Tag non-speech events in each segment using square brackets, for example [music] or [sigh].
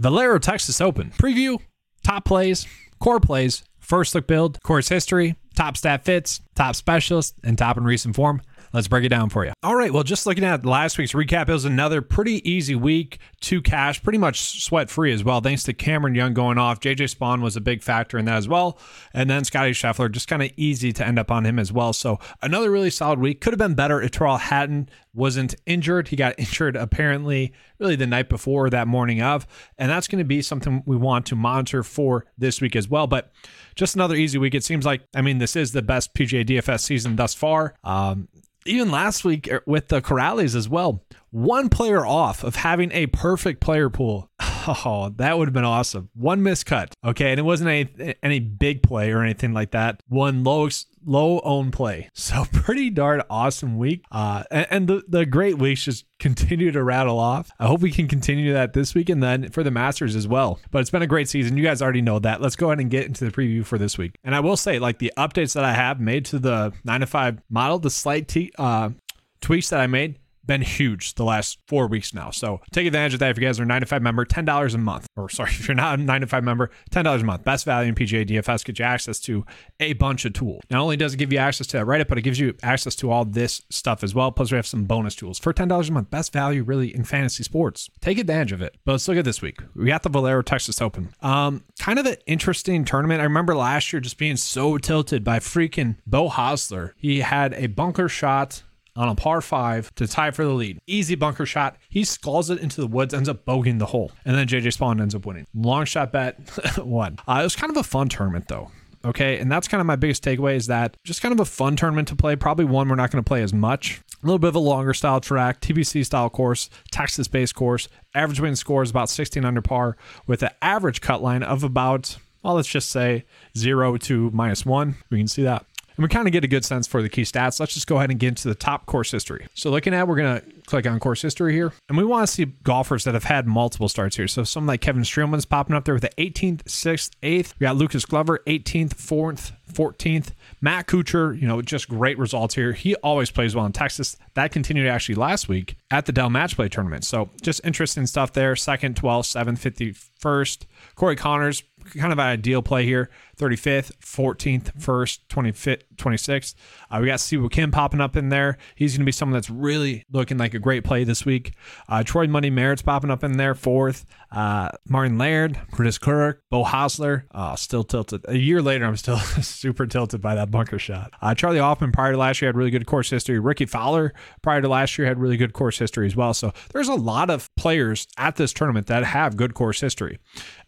Valero Texas Open preview, top plays, core plays, first look build, course history, top stat fits, top specialist, and top in recent form. Let's break it down for you. All right. Well, just looking at last week's recap, it was another pretty easy week to cash, pretty much sweat free as well, thanks to Cameron Young going off. JJ Spaun was a big factor in that as well. And then Scotty Scheffler, just kind of easy to end up on him as well. So another really solid week. Could have been better if Tyrrell Hatton wasn't injured. He got [laughs] injured apparently really the night before that morning of. And that's going to be something we want to monitor for this week as well. But just another easy week. It seems like, I mean, this is the best PGA DFS season thus far. Um, even last week er, with the Corales as well, one player off of having a perfect player pool. [laughs] Oh, that would have been awesome. One miscut. Okay. And it wasn't any, any big play or anything like that. One low low own play. [laughs] So pretty darn awesome week. Uh, and, and the, the great weeks just continue to rattle off. I hope we can continue that this week and then for the Masters as well. But it's been a great season. You guys already know that. Let's go ahead and get into the preview for this week. And I will say, like the updates that I have made to the 9 to 5 model, the slight t- uh, tweaks that I made, been huge the last four weeks now. So take advantage of that if you guys are a 9 to 5 member, $10 a month. Or sorry, [laughs] if you're not a 9 to 5 member, $10 a month. Best value in PGA DFS get you access to a bunch of tools. Not only does it give you access to that Reddit, but it gives you access to all this stuff as well. Plus, we have some bonus tools for $10 a month. Best value really in fantasy sports. Take advantage of it. But let's look at this week. We got the Valero Texas Open. Um, kind of an interesting tournament. I remember last year just being so tilted by freaking Beau Hossler. He had a bunker shot on a par five to tie for the lead. Easy bunker shot. He skulls it into the woods, ends up bogeying the hole. And then JJ Spaun ends up winning. Long shot bet, [laughs] won. Uh, it was kind of a fun tournament, though. Okay. And that's kind of my biggest takeaway is that just kind of a fun tournament to play. Probably one we're not going to play as much. A little bit of a longer style track, TPC style course, Texas based course. Average win score is about 16 under par with an average cut line of about, well, let's just say zero to minus one. We can see that and we kind of get a good sense for the key stats. Let's just go ahead and get into the top course history. So looking at, we're going to click on course history here, and we want to see golfers that have had multiple starts here. So someone like Kevin Streelman's popping up there with the 18th, 6th, 8th. We got Lucas Glover, 18th, 4th, 14th. Matt Kuchar, you know, just great results here. He always plays well in Texas. That continued actually last week at the Dell Match Play tournament. So just interesting stuff there. Second, 12th, 7th, 51st. Corey Conners, kind of an ideal play here. 35th, 14th, 1st, 25th, 26th. Uh, we got Si Woo Kim popping up in there. He's going to be someone that's really looking like a great play this week. Uh, Troy Money Merritt's popping up in there, fourth. Uh, Martin Laird, Chris Kirk, Beau Hossler. uh, still tilted. A year later, I'm still [laughs] super tilted by that bunker shot. Uh, Charley Hoffman prior to last year had really good course history. Rickie Fowler prior to last year had really good course history as well. So there's a lot of players at this tournament that have good course history.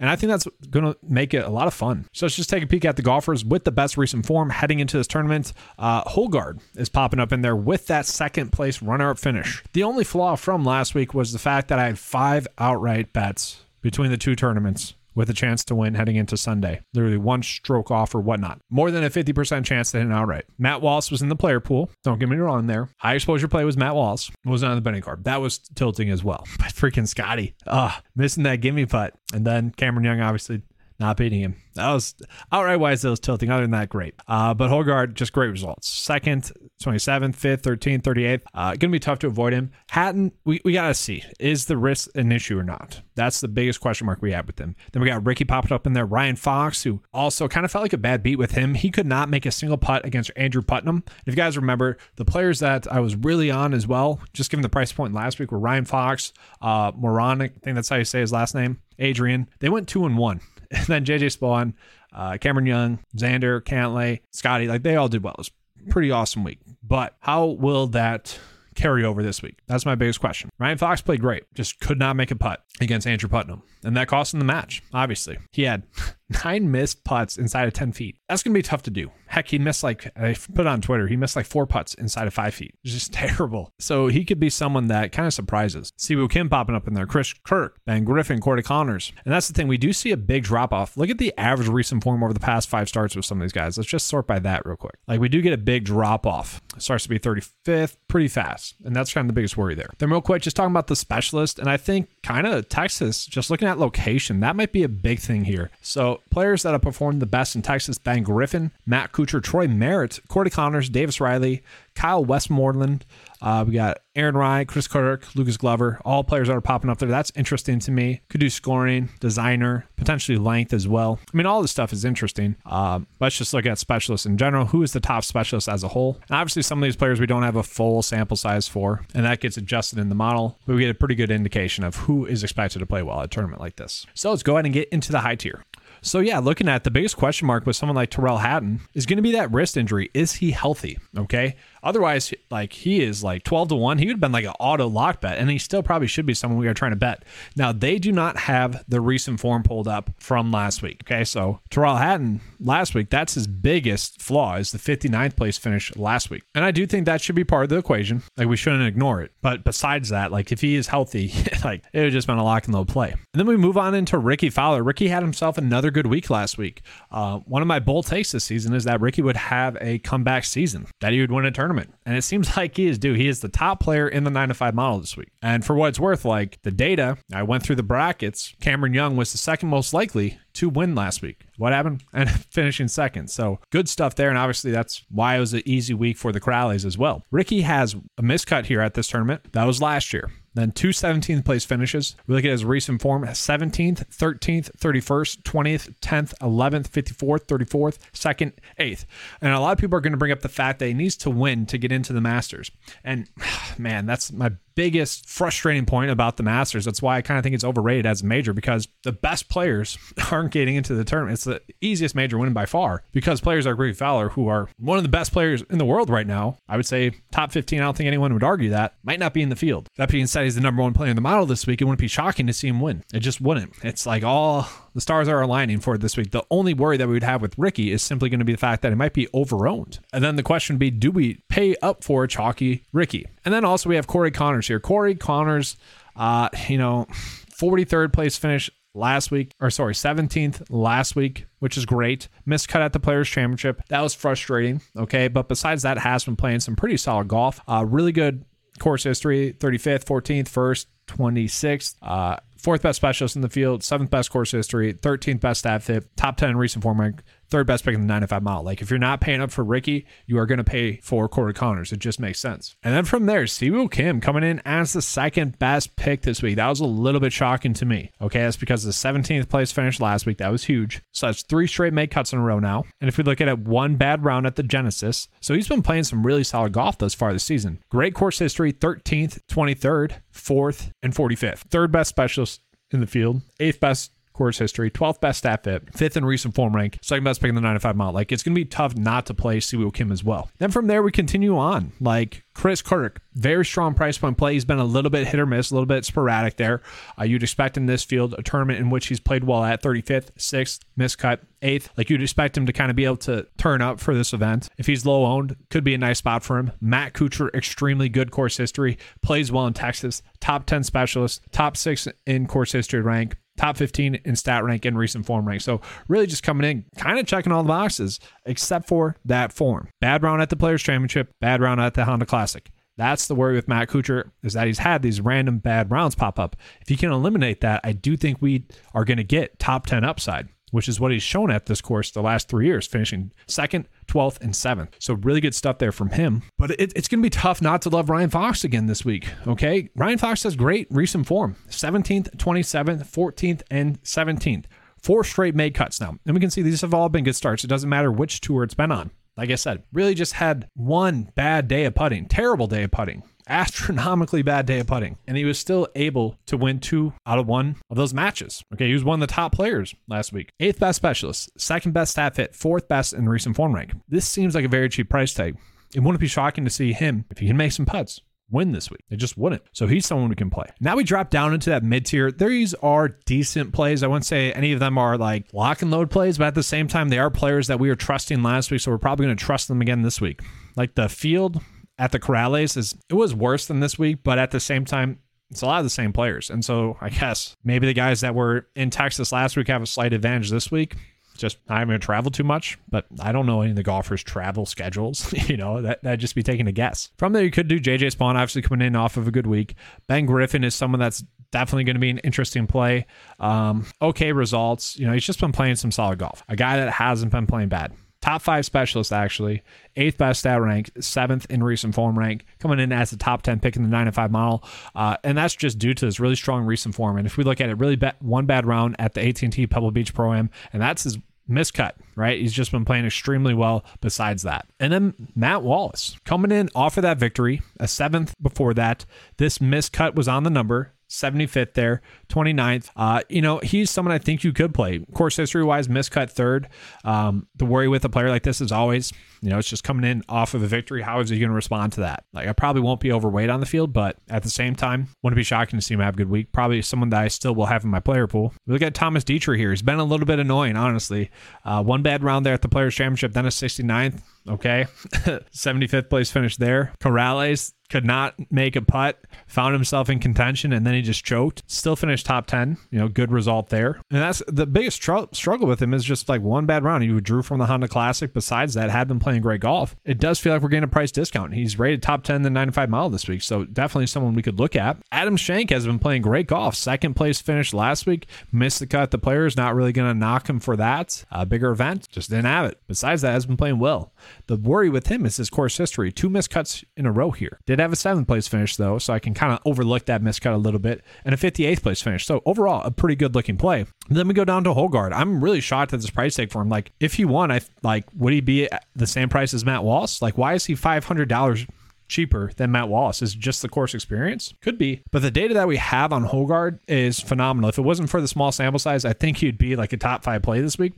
And I think that's going to make it a lot of fun. So let's just take a peek at the golfers with the best recent form heading into this tournament. Uh, Hojgaard is popping up in there with that second place runner up finish. The only flaw from last week was the fact that I had five outright bets between the two tournaments with a chance to win heading into Sunday. Literally one stroke off or whatnot. More than a 50% chance to hit an outright. Matt Wallace was in the player pool. Don't get me wrong there. High exposure play was Matt Wallace. Was not on the betting card. That was tilting as well. [laughs] But freaking Scotty. Ah, missing that gimme putt. And then Cameron Young obviously not beating him. That was outright wise, that was tilting. Other than that, great. Uh, but Hojgaard, just great results. Second, 27th, 5th, 13th, 38th. Uh, going to be tough to avoid him. Hatton, we, we got to see. Is the risk an issue or not? That's the biggest question mark we have with him. Then we got Rickie popped up in there. Ryan Fox, who also kind of felt like a bad beat with him. He could not make a single putt against Andrew Putnam. If you guys remember, the players that I was really on as well, just given the price point last week, were Ryan Fox, uh, Moronic, I think that's how you say his last name, Adrian. They went two and one. And [laughs] then JJ Spaun, uh, Cameron Young, Xander, Cantlay, Scotty, like they all did well. It was pretty awesome week. But how will that carry over this week? That's my biggest question. Ryan Fox played great, just could not make a putt against Andrew Putnam. And that cost him the match, obviously. He had [laughs] nine missed putts inside of 10 feet. That's going to be tough to do. Heck, he missed like, I put on Twitter, he missed like four putts inside of five feet. It's just [laughs] terrible. So he could be someone that kind of surprises. Si Woo Kim popping up in there, Chris Kirk, Ben Griffin, Corey Conners. And that's the thing, we do see a big drop off. Look at the average recent form over the past five starts with some of these guys. Let's just sort by that real quick. Like we do get a big drop off. Starts to be 35th pretty fast. And that's kind of the biggest worry there. Then, real quick, just talking about the specialist. And I think kind of Texas, just looking at location, that might be a big thing here. So players that have performed the best in Texas: Ben Griffin, Matt Kuchar, Troy Merritt, Cordy Conners, Davis Riley, Kyle Westmoreland. Uh, we got Aaron Rai, Chris Kirk, Lucas Glover, all players that are popping up there. That's interesting to me. Could do scoring, designer, potentially length as well. I mean, all this stuff is interesting. Uh, let's just look at specialists in general. Who is the top specialist as a whole? And obviously, some of these players we don't have a full sample size for, and that gets adjusted in the model, but we get a pretty good indication of who is expected to play well at a tournament like this. So let's go ahead and get into the high tier. So yeah, looking at the biggest question mark with someone like Tyrrell Hatton is going to be that wrist injury. Is he healthy? Okay. Otherwise, like he is like 12 to 1. He would have been like an auto lock bet, and he still probably should be someone we are trying to bet. Now, they do not have the recent form pulled up from last week. Okay. So Tyrrell Hatton last week, that's his biggest flaw is the 59th place finish last week. And I do think that should be part of the equation. Like we shouldn't ignore it. But besides that, like if he is healthy, [laughs] like it would just been a lock and load play. And then we move on into Rickie Fowler. Rickie had himself another good week last week. Uh, one of my bold takes this season is that Rickie would have a comeback season, that he would win a tournament. And it seems [laughs] like he is due. He is the top player in the 9 to 5 model this week. And for what it's worth, like the data, I went through the brackets. Cameron Young was the second most likely to win last week. What happened? [laughs] And finishing second. So good stuff there. And obviously, that's why it was an easy week for the Corales as well. Rickie has a miscut here at this tournament. That was last year. Then two 17th place finishes. We look at his recent form 17th, 13th, 31st, 20th, 10th, 11th, 54th, 34th, 2nd, 8th. And a lot of people are going to bring up the fact that he needs to win to get into the Masters. And [sighs] man, that's my biggest frustrating point about the Masters. That's why I kind of think it's overrated as a major because the best players [laughs] aren't getting into the tournament. It's the easiest major win by far because players like Rickie Fowler, who are one of the best players in the world right now, I would say top 15. I don't think anyone would argue that, might not be in the field. That being said, he's the number one player in the model this week. It wouldn't be shocking to see him win. It just wouldn't. It's like all the stars are aligning for it this week. The only worry that we would have with Rickie is simply going to be the fact that it might be overowned. And then the question would be do we pay up for a chalky Rickie? And then also we have Corey Conners here. Corey Conners, uh, you know, 43rd place finish last week, or sorry, 17th last week, which is great. Missed cut at the Players Championship. That was frustrating. Okay. But besides that, has been playing some pretty solid golf. Uh, really good course history 35th, 14th, 1st, 26th. Uh, fourth best specialist in the field, seventh best course history, 13th best StatFit, top 10 recent form rank, third best pick in the 95 mile. Like if you're not paying up for Rickie, you are going to pay for Corey Conners. It just makes sense. And then from there, Si Woo Kim coming in as the second best pick this week. That was a little bit shocking to me. Okay, that's because the 17th place finish last week. That was huge. So that's three straight make cuts in a row now. And if we look at it, one bad round at the Genesis. So he's been playing some really solid golf thus far this season. Great course history, 13th, 23rd, 4th, and 45th. Third best specialist in the field, eighth best course history, 12th best StatFit, fifth in recent form rank, second best pick in the 95 mile. Like it's going to be tough not to play Si Woo Kim as well. Then from there, we continue on. Like Chris Kirk, very strong price point play. He's been a little bit hit or miss, a little bit sporadic there. Uh, you'd expect in this field a tournament in which he's played well at 35th, 6th, miscut, 8th. Like you'd expect him to kind of be able to turn up for this event. If he's low owned, could be a nice spot for him. Matt Kuchar, extremely good course history, plays well in Texas, top 10 specialist, top 6 in course history rank top 15 in stat rank and recent form rank. So really just coming in, kind of checking all the boxes, except for that form. Bad round at the Players Championship, bad round at the Honda Classic. That's the worry with Matt Kuchar is that he's had these random bad rounds pop up. If you can eliminate that, I do think we are going to get top 10 upside which is what he's shown at this course the last three years, finishing second, 12th, and 7th. So, really good stuff there from him. But it, it's going to be tough not to love Ryan Fox again this week. Okay. Ryan Fox has great recent form 17th, 27th, 14th, and 17th. Four straight made cuts now. And we can see these have all been good starts. It doesn't matter which tour it's been on. Like I said, really just had one bad day of putting, terrible day of putting astronomically bad day of putting, and he was still able to win two out of one of those matches. Okay, he was one of the top players last week. Eighth best specialist, second best StatFit, fourth best in recent form rank. This seems like a very cheap price tag. It wouldn't be shocking to see him if he can make some putts win this week. It just wouldn't. So he's someone we can play. Now we drop down into that mid tier. These are decent plays. I wouldn't say any of them are like lock and load plays, but at the same time, they are players that we were trusting last week. So we're probably going to trust them again this week. Like the field at the Corales is it was worse than this week, but at the same time, it's a lot of the same players. And so I guess maybe the guys that were in Texas last week have a slight advantage this week. Just I'm going to travel too much, but I don't know any of the golfers' travel schedules. [laughs] you know, that, that'd just be taking a guess. From there, you could do JJ Spaun, obviously coming in off of a good week. Ben Griffin is someone that's definitely going to be an interesting play. Um, okay results. You know, he's just been playing some solid golf. A guy that hasn't been playing bad. Top five specialist, actually. Eighth best stat rank, seventh in recent form rank, coming in as the top 10 pick in the 9 and 5 model. Uh, and that's just due to his really strong recent form. And if we look at it, really one bad round at the AT&T Pebble Beach Pro Am, and that's his miscut, right? He's just been playing extremely well besides that. And then Matt Wallace coming in off of that victory, a seventh before that. This miscut was on the number. 75th there, 29th. Uh, you know, he's someone I think you could play. Course history wise, miscut third. Um, the worry with a player like this is always, you know, it's just coming in off of a victory. How is he going to respond to that? Like, I probably won't be overweight on the field, but at the same time, wouldn't be shocking to see him have a good week. Probably someone that I still will have in my player pool. We look at Thomas Detry here. He's been a little bit annoying, honestly. Uh, one bad round there at the Players' Championship, then a 69th. Okay. [laughs] 75th place finish there. Corales could not make a putt, found himself in contention, and then he just choked. Still finished top 10. You know, good result there. And that's the biggest tr- struggle with him is just like one bad round. He withdrew from the Honda Classic. Besides that, had been playing great golf. It does feel like we're getting a price discount. He's rated top 10 in the 95 mile this week. So definitely someone we could look at. Adam Schenk has been playing great golf. Second place finish last week. Missed the cut. The players not really going to knock him for that. A bigger event. Just didn't have it. Besides that, has been playing well. The worry with him is his course history. Two miscuts in a row here. Did have a seventh place finish though, so I can kind of overlook that miscut a little bit, and a 58th place finish. So overall, a pretty good looking play. Then we go down to Hojgaard. I'm really shocked at this price tag for him. Like, if he won, I like would he be the same price as Matt Wallace? Like, why is he five hundred dollars? Cheaper than Matt Wallace is just the course experience. Could be. But the data that we have on Hojgaard is phenomenal. If it wasn't for the small sample size, I think he'd be like a top five play this week.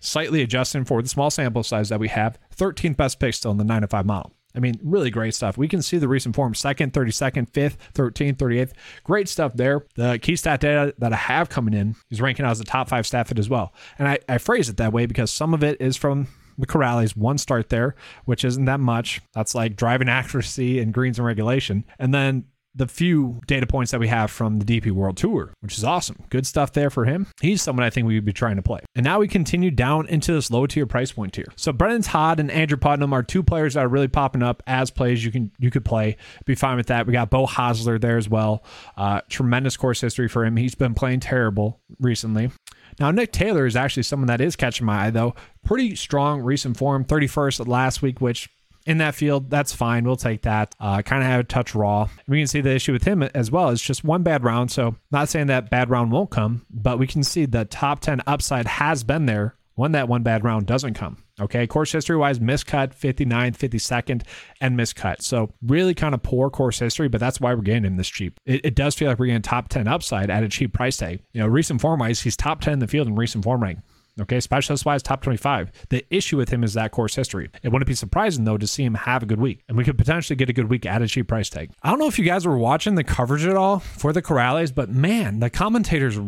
Slightly adjusting for the small sample size that we have. 13th best pick still in the 9 to 5 model. I mean, really great stuff. We can see the recent form second, 32nd, 5th, 13th, 38th. Great stuff there. The key stat data that I have coming in is ranking out as a top five stat fit as well. And I, I phrase it that way because some of it is from the Corales, one start there, which isn't that much. That's like driving accuracy and greens and regulation. And then the few data points that we have from the DP World Tour, which is awesome. Good stuff there for him. He's someone I think we would be trying to play. And now we continue down into this low tier price point tier. So Brendon Todd and Andrew Putnam are two players that are really popping up as plays you can you could play. Be fine with that. We got Beau Hossler there as well. Uh, tremendous course history for him. He's been playing terrible recently. Now, Nick Taylor is actually someone that is catching my eye, though. Pretty strong recent form, 31st last week, which in that field, that's fine. We'll take that. Uh, kind of have a touch raw. We can see the issue with him as well. It's just one bad round. So, not saying that bad round won't come, but we can see the top 10 upside has been there when that one bad round doesn't come. Okay, course history wise, miscut 59th, 52nd, and miscut. So really kind of poor course history, but that's why we're getting him this cheap. It, it does feel like we're getting top 10 upside at a cheap price tag. You know, recent form wise, he's top 10 in the field in recent form rank. Okay, specialist wise, top 25. The issue with him is that course history. It wouldn't be surprising, though, to see him have a good week. And we could potentially get a good week at a cheap price tag. I don't know if you guys were watching the coverage at all for the Corales, but man, the commentators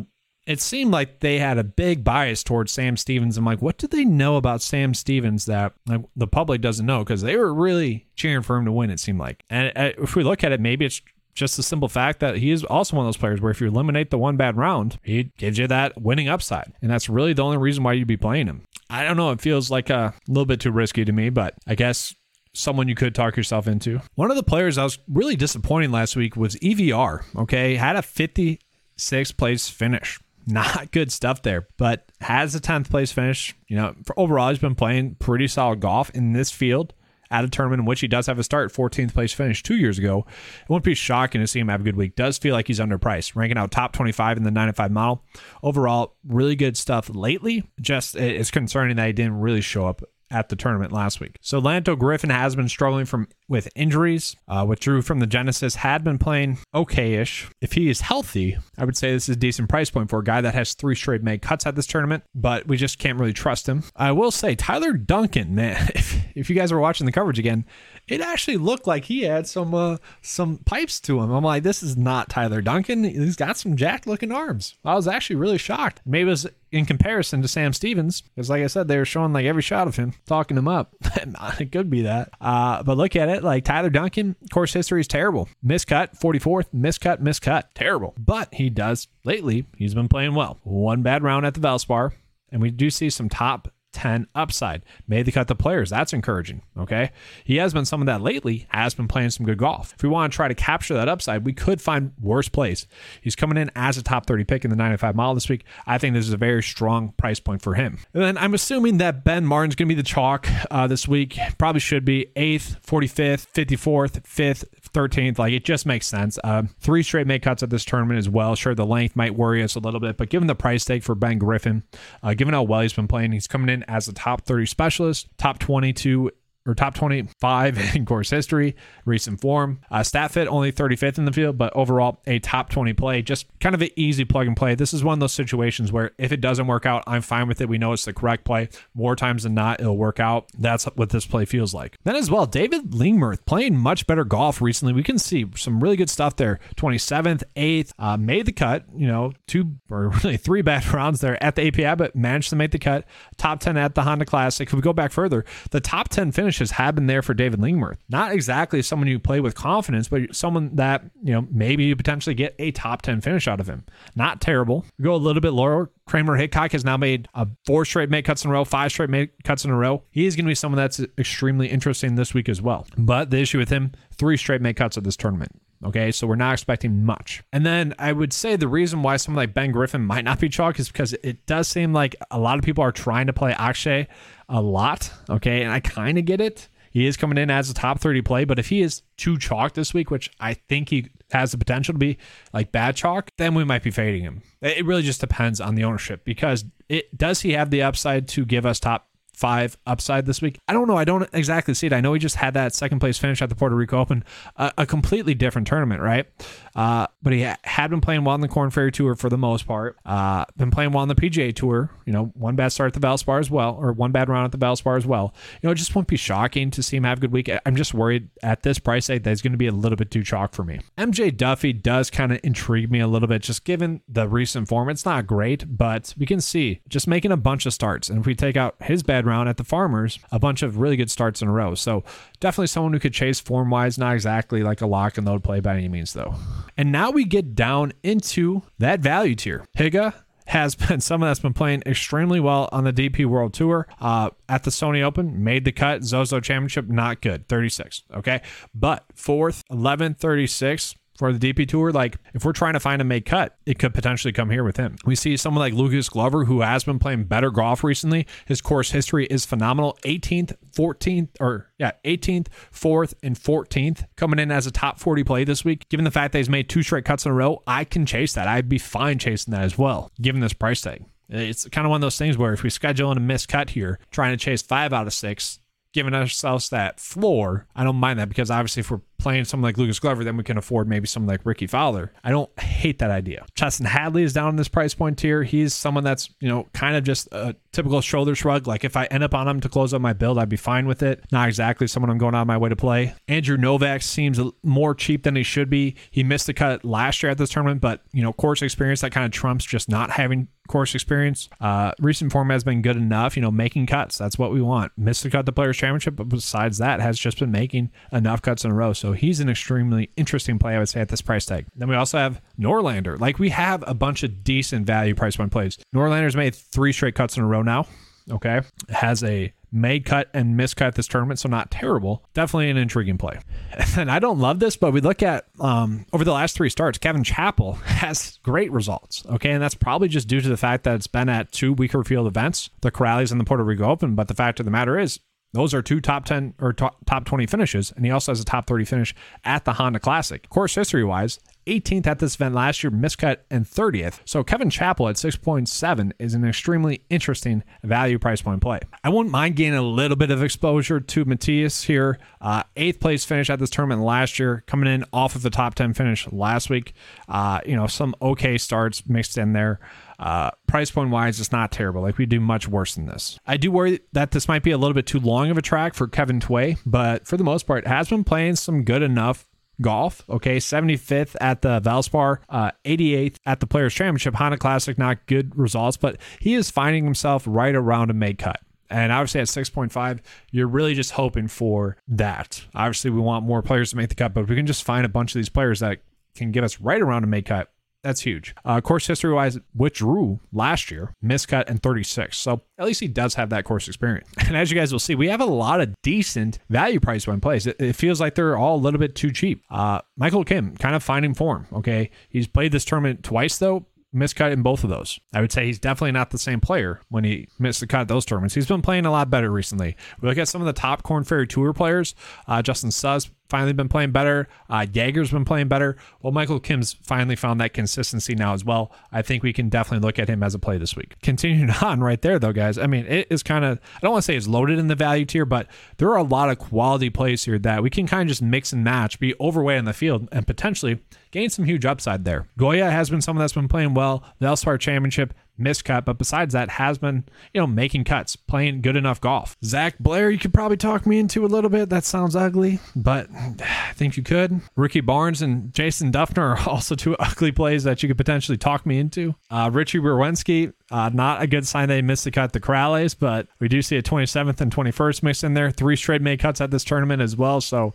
it seemed like they had a big bias towards Sam Stevens. I'm like, what do they know about Sam Stevens that like, the public doesn't know? Because they were really cheering for him to win. It seemed like, and uh, if we look at it, maybe it's just the simple fact that he is also one of those players where if you eliminate the one bad round, he gives you that winning upside, and that's really the only reason why you'd be playing him. I don't know. It feels like a little bit too risky to me, but I guess someone you could talk yourself into. One of the players I was really disappointing last week was EVR. Okay, had a 56 place finish not good stuff there, but has a 10th place finish. You know, for overall, he's been playing pretty solid golf in this field at a tournament in which he does have a start 14th place finish two years ago. It won't be shocking to see him have a good week. Does feel like he's underpriced, ranking out top 25 in the 9 to 5 model. Overall, really good stuff lately. Just it's concerning that he didn't really show up at the tournament last week. So Lanto Griffin has been struggling from with injuries. Uh, withdrew from the Genesis, had been playing okay-ish. If he is healthy, I would say this is a decent price point for a guy that has three straight made cuts at this tournament. But we just can't really trust him. I will say Tyler Duncan, man. [laughs] If if you guys were watching the coverage again, it actually looked like he had some uh, some pipes to him. I'm like, this is not Tyler Duncan. He's got some jacked looking arms. I was actually really shocked. Maybe it was in comparison to Sam Stevens, because like I said, they were showing like every shot of him, talking him up. [laughs] it could be that. Uh, but look at it, like Tyler Duncan, course history is terrible. Miscut, 44th, miscut, miscut, terrible. But he does lately. He's been playing well. One bad round at the Valspar and we do see some top 10 upside. Made the cut the players. That's encouraging. Okay. He has been some of that lately, has been playing some good golf. If we want to try to capture that upside, we could find worse plays. He's coming in as a top 30 pick in the 95 mile this week. I think this is a very strong price point for him. And then I'm assuming that Ben Martin's going to be the chalk uh, this week. Probably should be 8th, 45th, 54th, 5th, 13th. Like it just makes sense. Uh, three straight make cuts at this tournament as well. Sure, the length might worry us a little bit, but given the price tag for Ben Griffin, uh, given how well he's been playing, he's coming in as a top 30 specialist, top 22 or top 25 [laughs] in course history, recent form. Uh, stat fit only 35th in the field, but overall a top 20 play. Just kind of an easy plug and play. This is one of those situations where if it doesn't work out, I'm fine with it. We know it's the correct play. More times than not, it'll work out. That's what this play feels like. Then as well, David Lingmerth playing much better golf recently. We can see some really good stuff there. 27th, 8th, uh, made the cut. You know, two or [laughs] really three bad [laughs] rounds there at the API, but managed to make the cut. Top 10 at the Honda Classic. If we go back further, the top 10 finish finishes have been there for David Lingmerth. Not exactly someone you play with confidence, but someone that, you know, maybe you potentially get a top 10 finish out of him. Not terrible. Go a little bit lower. Kramer Hickok has now made a four straight make cuts in a row, five straight make cuts in a row. He is going to be someone that's extremely interesting this week as well. But the issue with him, three straight make cuts at this tournament. Okay, so we're not expecting much. And then I would say the reason why someone like Ben Griffin might not be chalk is because it does seem like a lot of people are trying to play Akshay a lot. Okay, and I kind of get it. He is coming in as a top 30 play, but if he is too chalk this week, which I think he has the potential to be like bad chalk, then we might be fading him. It really just depends on the ownership because it does he have the upside to give us top five upside this week. I don't know. I don't exactly see it. I know he just had that second place finish at the Puerto Rico Open, a, completely different tournament, right? Uh, but he ha- had been playing well on the Korn Ferry Tour for the most part. Uh, been playing well on the PGA Tour. You know, one bad start at the Valspar as well, or one bad round at the Valspar as well. You know, it just won't be shocking to see him have a good week. I'm just worried at this price tag that he's going to be a little bit too chalk for me. MJ Daffue does kind of intrigue me a little bit, just given the recent form. It's not great, but we can see just making a bunch of starts. And if we take out his bad round at the Farmers, a bunch of really good starts in a row. So definitely someone who could chase form wise, not exactly like a lock and load play by any means, though. And now we get down into that value tier. Higa has [laughs] been someone that's been playing extremely well on the DP World Tour. Uh, at the Sony Open, made the cut. Zozo Championship, not good. 36. Okay. But fourth, 11, 36 for the DP Tour, like if we're trying to find a make cut, it could potentially come here with him. We see someone like Lucas Glover, who has been playing better golf recently. His course history is phenomenal. 18th, 14th, or yeah, 18th, 4th, and 14th coming in as a top 40 play this week. Given the fact that he's made two straight cuts in a row, I can chase that. I'd be fine chasing that as well, given this price tag. It's kind of one of those things where if we schedule in a missed cut here, trying to chase five out of six, giving ourselves that floor, I don't mind that because obviously if we're playing someone like Lucas Glover, then we can afford maybe someone like Rickie Fowler. I don't hate that idea. Chesson Hadley is down in this price point tier. He's someone that's, you know, kind of just a typical shoulder shrug. Like if I end up on him to close up my build, I'd be fine with it. Not exactly someone I'm going out of my way to play. Andrew Novak seems more cheap than he should be. He missed the cut last year at this tournament, but, you know, course experience that kind of trumps just not having course experience. Uh, recent form has been good enough, you know, making cuts. That's what we want. Missed the cut the Players Championship, but besides that, has just been making enough cuts in a row. So he's an extremely interesting play, I would say, at this price tag. Then we also have Norlander. Like we have a bunch of decent value price point plays. Norlander's made three straight cuts in a row now. Okay. Has a made cut and miscut this tournament, so not terrible. Definitely an intriguing play. [laughs] And I don't love this, but we look at um, over the last three starts, Kevin Chappell [laughs] has great results. Okay, and that's probably just due to the fact that it's been at two weaker field events, the Corales and the Puerto Rico Open. But the fact of the matter is, those are two top 10 or top 20 finishes, and he also has a top 30 finish at the Honda Classic. Course history wise, 18th at this event last year, miscut, and 30th. So Kevin Chappell at 6.7 is an extremely interesting value price point play. I wouldn't mind gaining a little bit of exposure to Matthias here. Uh, eighth place finish at this tournament last year, coming in off of the top 10 finish last week. Uh, you know, some okay starts mixed in there. Uh, price point wise, it's not terrible. Like we do much worse than this. I do worry that this might be a little bit too long of a track for Kevin Tway, but for the most part, has been playing some good enough golf. Okay, 75th at the Valspar, uh, 88th at the Players Championship. Honda Classic, not good results, but he is finding himself right around a made cut. And obviously at 6.5, you're really just hoping for that. Obviously, we want more players to make the cut, but we can just find a bunch of these players that can give us right around a made cut, That's huge. Uh, course history wise, withdrew last year, miscut and 36. So at least he does have that course experience. [laughs] And as you guys will see, we have a lot of decent value price when plays. It, it feels like they're all a little bit too cheap. Uh, Michael Kim kind of finding form. Okay, he's played this tournament twice though miscut in both of those. I would say he's definitely not the same player when he missed the cut at those tournaments. He's been playing a lot better recently. We look at some of the top Korn Ferry Tour players. Uh, Justin Suss finally been playing better. Uh, Jaeger's been playing better. Well, Michael Kim's finally found that consistency now as well. I think we can definitely look at him as a play this week. Continuing [laughs] on right there, though, guys. I mean, it is kind of, I don't want to say it's loaded in the value tier, but there are a lot of quality plays here that we can kind of just mix and match, be overweight in the field, and potentially gain some huge upside there. Goya has been someone that's been playing well. The Valspar Championship missed cut, but besides that, has been, you know, making cuts, playing good enough golf. Zac Blair, you could probably talk me into a little bit. That sounds ugly, but [sighs] I think you could. Ricky Barnes and Jason Dufner are [laughs] also two ugly plays that you could potentially talk me into. Uh, Richy Werenski, uh, not a good sign they missed the cut the Corales, but we do see a 27th and 21st mix in there. Three straight made cuts at this tournament as well. So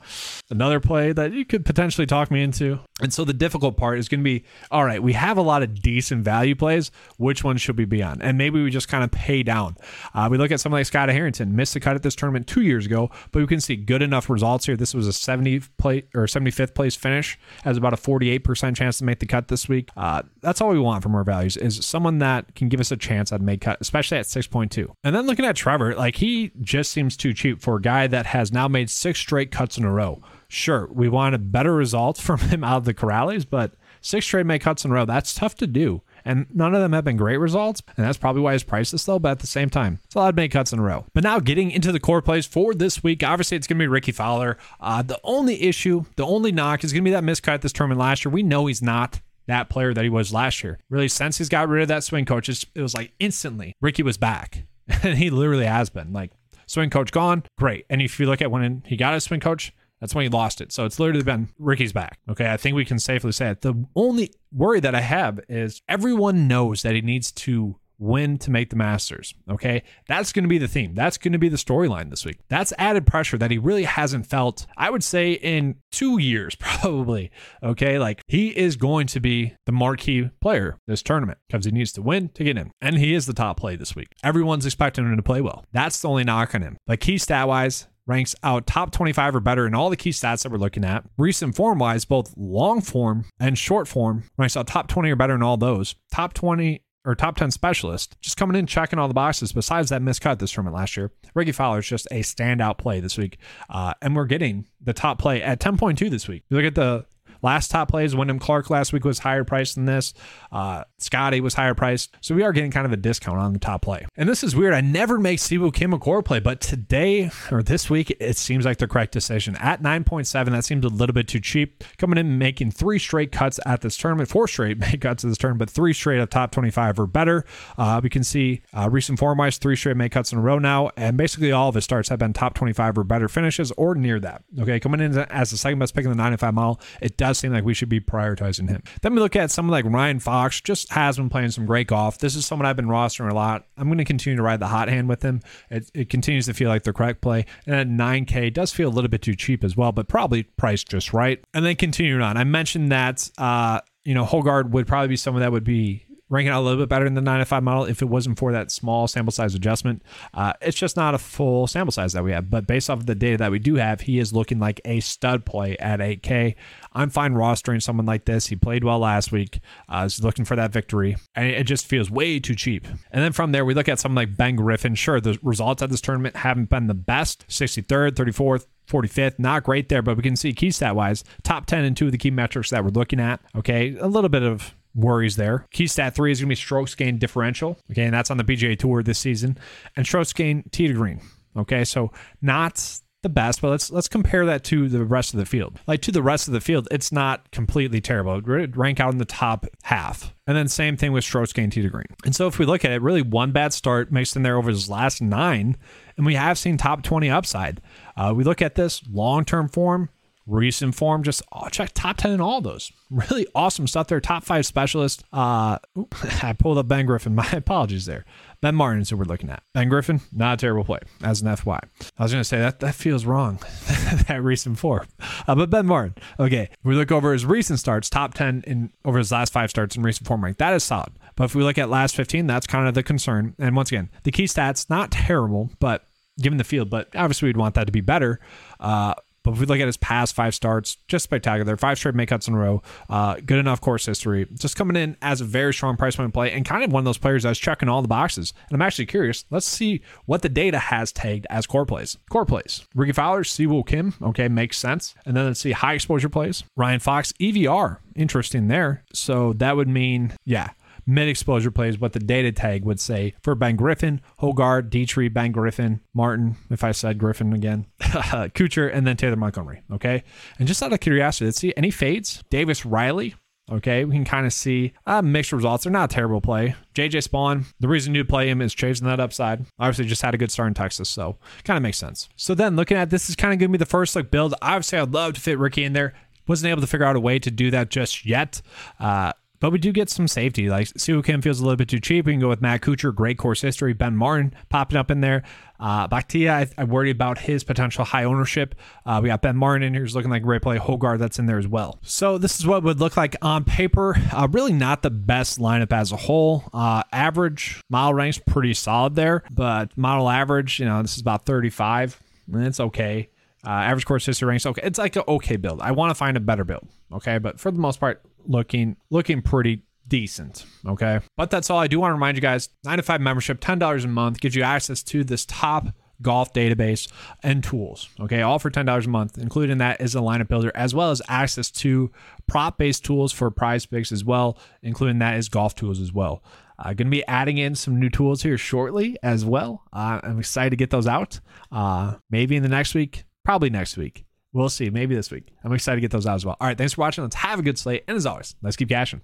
another play that you could potentially talk me into. And so the difficult part is going to be all right, we have a lot of decent value plays. Which one should we be on? And maybe we just kind of pay down. Uh, we look at something like Scott Harrington, missed the cut at this tournament two years ago, but we can see good enough results here. This was a 70 play or 75th place finish, has about a 48% chance to make the cut this week. Uh, that's all we want from our values is someone that can give us a chance at make cut, especially at 6.2. And then looking at Trevor, like he just seems too cheap for a guy that has now made six straight cuts in a row. Sure, we want a better result [laughs] from him out of the Corales, but six straight make cuts in a row, that's tough to do. And none of them have been great results. And that's probably why his price is low. But at the same time, it's a lot of make cuts in a row. But now getting into the core plays for this week, obviously it's going to be Rickie Fowler. Uh, the only issue, the only knock is going to be that miscut this tournament last year. We know he's not that player that he was last year. Really, since he's got rid of that swing coach, it was like instantly Rickie was back. [laughs] And he literally has been. Like, swing coach gone, great. And if you look at when he got his swing coach, that's when he lost it. So it's literally been Rickie's back. Okay. I think we can safely say it. The only worry that I have is everyone knows that he needs to win to make the Masters. Okay. That's going to be the theme. That's going to be the storyline this week. That's added pressure that he really hasn't felt, I would say, in two years, [laughs] probably. Okay. Like he is going to be the marquee player this tournament because he needs to win to get in. And he is the top play this week. Everyone's expecting him to play well. That's the only knock on him. But key stat wise, ranks out top 25 or better in all the key stats that we're looking at. Recent form wise, both long form and short form ranks out top 20 or better in all those. Top 20 or top 10 specialist, just coming in checking all the boxes besides that miscut this tournament last year. Rickie Fowler is just a standout play this week. Uh, and we're getting the top play at 10.2 this week. You look at the Last top plays, Wyndham Clark last week was higher priced than this. Uh, Scotty was higher priced. So we are getting kind of a discount on the top play. And this is weird. I never make Si Woo Kim a core play, but today or this week, it seems like the correct decision. At 9.7, that seems a little bit too cheap. Coming in making three straight cuts at this tournament, four straight [laughs] make cuts at this tournament, but three straight of top 25 or better. Uh, we can see uh, recent form wise, three straight make cuts in a row now. And basically all of his starts have been top 25 or better finishes or near that. Okay. Coming in as the second best pick in the 95 mile, it does seem like we should be prioritizing him. Then we look at someone like Ryan Fox, just has been playing some great golf. This is someone I've been rostering a lot. I'm going to continue to ride the hot hand with him. It, it continues to feel like the correct play. And at 9K, does feel a little bit too cheap as well, but probably priced just right. And then continuing on, I mentioned that, uh, you know, Hojgaard would probably be someone that would be ranking out a little bit better than the 95 model if it wasn't for that small sample size adjustment. Uh, it's just not a full sample size that we have, but based off of the data that we do have, he is looking like a stud play at 8K. I'm fine rostering someone like this. He played well last week. Uh, he's looking for that victory, and it just feels way too cheap. And then from there, we look at someone like Ben Griffin. Sure, the results at this tournament haven't been the best 63rd, 34th, 45th. Not great there, but we can see key stat wise, top 10 in two of the key metrics that we're looking at. Okay, a little bit of worries there. Key stat three is going to be strokes gain differential. Okay, and that's on the PGA Tour this season, and strokes gain tee to green. Okay, so not the best, but let's let's compare that to the rest of the field. Like to the rest of the field, it's not completely terrible. It rank out in the top half. And then same thing with strokes gained tee to green. And so if we look at it, really one bad start makes in there over his last nine, and we have seen top 20 upside. Uh, we look at this long term form, recent form, just oh, check top 10 in all those. Really awesome stuff there. Top five specialist. Uh, [laughs] I pulled up Ben Griffin. [laughs] My apologies there. Ben Martin is who we're looking at. Ben Griffin, not a terrible play as an FY. I was going to say that that feels wrong, [laughs] that recent form. Uh, but Ben Martin, okay. We look over his recent starts, top 10 in over his last five starts in recent form rank. That is solid. But if we look at last 15, that's kind of the concern. And once again, the key stats, not terrible, but given the field, but obviously we'd want that to be better. Uh, but if we look at his past five starts, just spectacular. Five straight make cuts in a row. Uh, good enough course history. Just coming in as a very strong price point play and kind of one of those players that's checking all the boxes. And I'm actually curious. Let's see what the data has tagged as core plays. Core plays. Rickie Fowler, Si Woo Kim. Okay, makes sense. And then let's see high exposure plays. Ryan Fox, EVR. Interesting there. So that would mean, yeah, mid exposure plays, what the data tag would say for Ben Griffin, Hojgaard, Dietrich, Ben Griffin, Martin, if I said Griffin again, [laughs] Kuchar, and then Taylor Montgomery. Okay. And just out of curiosity, let's see any fades. Davis Riley. Okay, we can kind of see uh, mixed results. They're not a terrible play. JJ Spaun, the reason you play him is chasing that upside. Obviously, just had a good start in Texas, so kind of makes sense. So then, looking at this is kind of to be the first like build. Obviously, I'd love to fit Rickie in there. Wasn't able to figure out a way to do that just yet. Uh, but we do get some safety. Like Si Woo Kim feels a little bit too cheap. We can go with Matt Kuchar, great course history. Ben Martin popping up in there. Uh, Bhatia, I, I worry about his potential high ownership. Uh, we got Ben Martin in here who's looking like a great play. Hojgaard that's in there as well. So this is what would look like on paper. Uh, really not the best lineup as a whole. Uh, average model ranks pretty solid there, but model average, you know, this is about 35. And it's okay. Uh, average course history ranks okay. It's like an okay build. I want to find a better build. Okay, but for the most part, looking looking pretty decent. Okay, but that's all. I do want to remind you guys: nine to five membership, ten dollars a month gives you access to this top golf database and tools. Okay, all for ten dollars a month. Including that is a lineup builder as well as access to prop based tools for Prize Picks as well. Including that is golf tools as well. Uh, going to be adding in some new tools here shortly as well. Uh, I'm excited to get those out. Uh, maybe in the next week, probably next week. We'll see. Maybe this week. I'm excited to get those out as well. All right. Thanks for watching. Let's have a good slate. And as always, let's keep cashing.